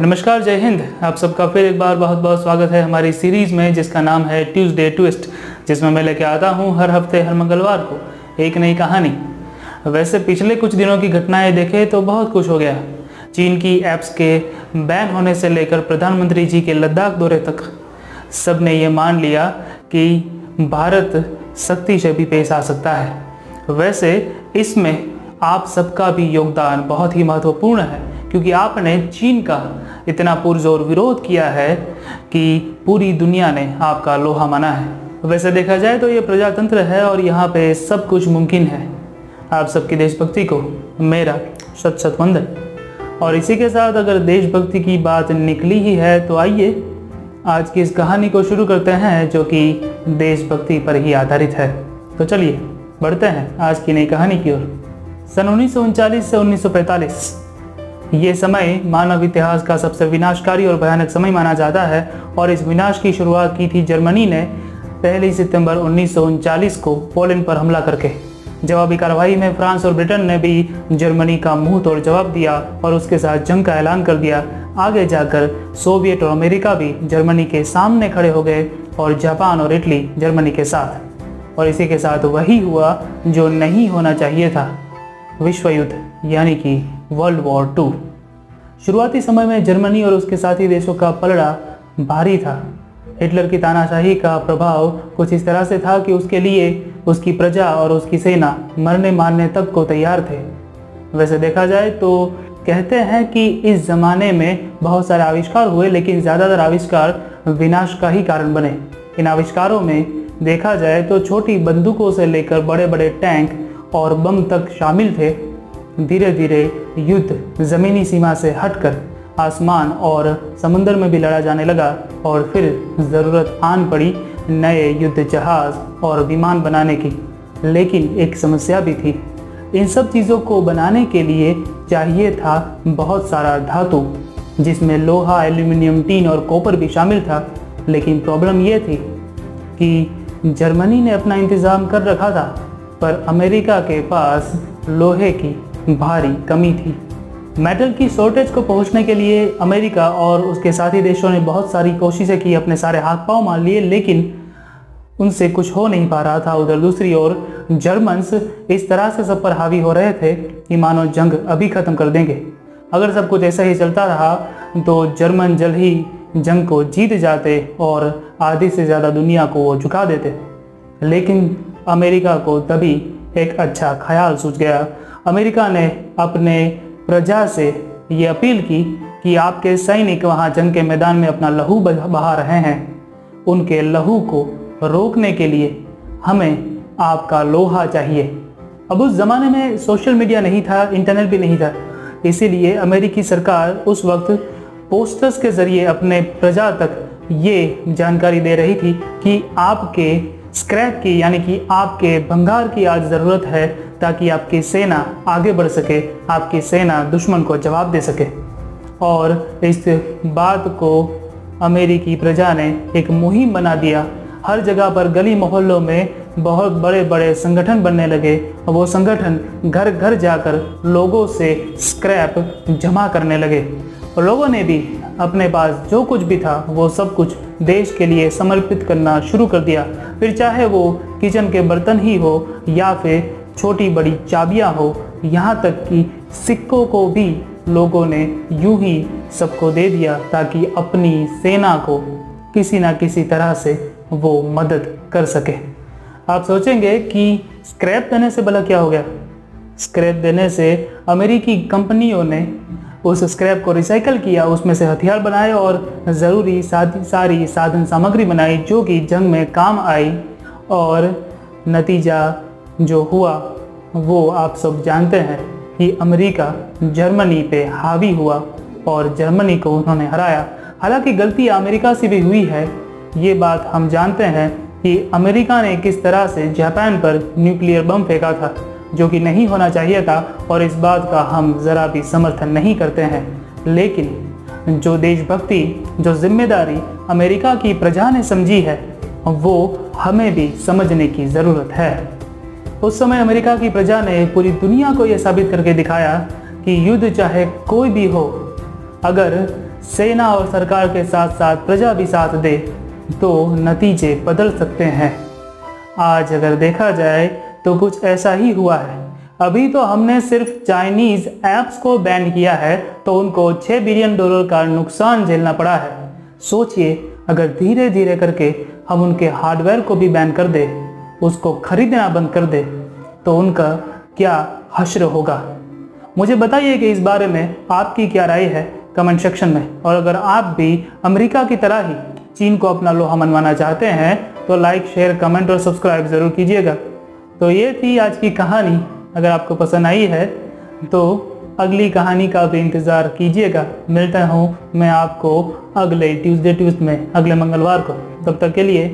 नमस्कार, जय हिंद। आप सबका फिर एक बार बहुत बहुत स्वागत है हमारी सीरीज़ में, जिसका नाम है ट्यूसडे ट्विस्ट जिसमें मैं लेके आता हूँ हर हफ़्ते, हर मंगलवार को, एक नई कहानी। वैसे पिछले कुछ दिनों की घटनाएँ देखें तो बहुत कुछ हो गया। चीन की ऐप्स के बैन होने से लेकर प्रधानमंत्री जी के लद्दाख दौरे तक सबने ये मान लिया कि भारत सख्ती से भी पेश आ सकता है। वैसे इसमें आप सबका भी योगदान बहुत ही महत्वपूर्ण है। क्योंकि आपने चीन का इतना पुरजोर विरोध किया है कि पूरी दुनिया ने आपका लोहा माना है। वैसे देखा जाए तो ये प्रजातंत्र है और यहाँ पे सब कुछ मुमकिन है। आप सबकी देशभक्ति को मेरा सत शत वंदन। और इसी के साथ अगर देशभक्ति की बात निकली ही है तो आइए आज की इस कहानी को शुरू करते हैं जो कि देशभक्ति पर ही आधारित है। तो चलिए, बढ़ते हैं आज की नई कहानी की ओर। सन उन्नीस से 1945 ये समय मानव इतिहास का सबसे विनाशकारी और भयानक समय माना जाता है और इस विनाश की शुरुआत की थी जर्मनी ने पहली सितंबर उन्नीस को पोलैंड पर हमला करके। जवाबी कार्रवाई में फ्रांस और ब्रिटेन ने भी जर्मनी का मुँह तोड़ जवाब दिया और उसके साथ जंग का ऐलान कर दिया। आगे जाकर सोवियत और अमेरिका भी जर्मनी के सामने खड़े हो गए और जापान और इटली जर्मनी के साथ। और इसी के साथ वही हुआ जो नहीं होना चाहिए था। विश्व युद्ध। यानी कि वर्ल्ड वॉर टू शुरुआती समय में जर्मनी और उसके साथी देशों का पलड़ा भारी था। हिटलर की तानाशाही का प्रभाव कुछ इस तरह से था कि उसके लिए उसकी प्रजा और उसकी सेना मरने मारने तक को तैयार थे। वैसे देखा जाए तो कहते हैं कि इस ज़माने में बहुत सारे आविष्कार हुए, लेकिन ज़्यादातर आविष्कार विनाश का ही कारण बने। इन आविष्कारों में देखा जाए तो छोटी बंदूकों से लेकर बड़े बड़े टैंक और बम तक शामिल थे। धीरे धीरे युद्ध ज़मीनी सीमा से हटकर आसमान और समुद्र में भी लड़ा जाने लगा और फिर ज़रूरत आन पड़ी नए युद्ध जहाज़ और विमान बनाने की। लेकिन एक समस्या भी थी। इन सब चीज़ों को बनाने के लिए चाहिए था बहुत सारा धातु, जिसमें लोहा, एल्यूमिनियम, टीन और कॉपर भी शामिल था। लेकिन प्रॉब्लम ये थी कि जर्मनी ने अपना इंतज़ाम कर रखा था, पर अमेरिका के पास लोहे की भारी कमी थी। मेटल की शॉर्टेज को पहुँचने के लिए अमेरिका और उसके साथी देशों ने बहुत सारी कोशिशें की अपने सारे हाथ पाँव मार लिए, लेकिन उनसे कुछ हो नहीं पा रहा था। उधर दूसरी ओर, जर्मन्स इस तरह से सब पर हावी हो रहे थे कि मानो जंग अभी ख़त्म कर देंगे। अगर सब कुछ ऐसा ही चलता रहा तो जर्मन जल्द ही जंग को जीत जाते और आधी से ज़्यादा दुनिया को वो झुका देते। लेकिन अमेरिका को तभी एक अच्छा ख्याल सूझ गया। अमेरिका ने अपने प्रजा से ये अपील की कि आपके सैनिक वहाँ जंग के मैदान में अपना लहू बहा रहे हैं। उनके लहू को रोकने के लिए हमें आपका लोहा चाहिए। अब उस ज़माने में सोशल मीडिया नहीं था, इंटरनेट भी नहीं था। इसीलिए अमेरिकी सरकार उस वक्त पोस्टर्स के ज़रिए अपने प्रजा तक ये जानकारी दे रही थी कि आपके स्क्रैप की, यानी कि आपके भंगार की आज ज़रूरत है। ताकि आपकी सेना आगे बढ़ सके, आपकी सेना दुश्मन को जवाब दे सके। और इस बात को अमेरिकी प्रजा ने एक मुहिम बना दिया। हर जगह पर गली मोहल्लों में बहुत बड़े बड़े संगठन बनने लगे। वो संगठन घर घर जाकर लोगों से स्क्रैप जमा करने लगे। और लोगों ने भी अपने पास जो कुछ भी था, वो सब कुछ देश के लिए समर्पित करना शुरू कर दिया। फिर चाहे वो किचन के बर्तन ही हो या फिर छोटी बड़ी चाबियाँ हो, यहाँ तक कि सिक्कों को भी लोगों ने यूँ ही सबको दे दिया ताकि अपनी सेना को किसी ना किसी तरह से वो मदद कर सके। आप सोचेंगे कि स्क्रैप देने से भला क्या हो गया? स्क्रैप देने से अमेरिकी कंपनियों ने उस स्क्रैप को रिसाइकल किया, उसमें से हथियार बनाए और ज़रूरी सारी साधन सामग्री बनाई, जो कि जंग में काम आई और नतीजा जो हुआ, वो आप सब जानते हैं कि अमेरिका जर्मनी पे हावी हुआ और जर्मनी को उन्होंने हराया। हालाँकि गलती अमेरिका से भी हुई है। ये बात हम जानते हैं कि अमेरिका ने किस तरह से जापान पर न्यूक्लियर बम फेंका था, जो कि नहीं होना चाहिए था और इस बात का हम ज़रा भी समर्थन नहीं करते हैं। लेकिन जो देशभक्ति, जो ज़िम्मेदारी अमेरिका की प्रजा ने समझी है, वो हमें भी समझने की ज़रूरत है। उस समय अमेरिका की प्रजा ने पूरी दुनिया को यह साबित करके दिखाया कि युद्ध चाहे कोई भी हो, अगर सेना और सरकार के साथ साथ प्रजा भी साथ दे तो नतीजे बदल सकते हैं। आज अगर देखा जाए तो कुछ ऐसा ही हुआ है। अभी तो हमने सिर्फ़ चाइनीज़ ऐप्स को बैन किया है तो उनको 6 बिलियन डॉलर का नुकसान झेलना पड़ा है। सोचिए, अगर धीरे धीरे करके हम उनके हार्डवेयर को भी बैन कर दे। उसको खरीदना बंद कर दे तो उनका क्या हश्र होगा? मुझे बताइए कि इस बारे में आपकी क्या राय है कमेंट सेक्शन में। और अगर आप भी अमेरिका की तरह ही चीन को अपना लोहा मनवाना चाहते हैं तो लाइक शेयर कमेंट और सब्सक्राइब ज़रूर कीजिएगा। तो ये थी आज की कहानी। अगर आपको पसंद आई है तो अगली कहानी का भी इंतज़ार कीजिएगा। मिलता हूँ मैं आपको अगले ट्यूसडे ट्यूज में, अगले मंगलवार को। तब तक के लिए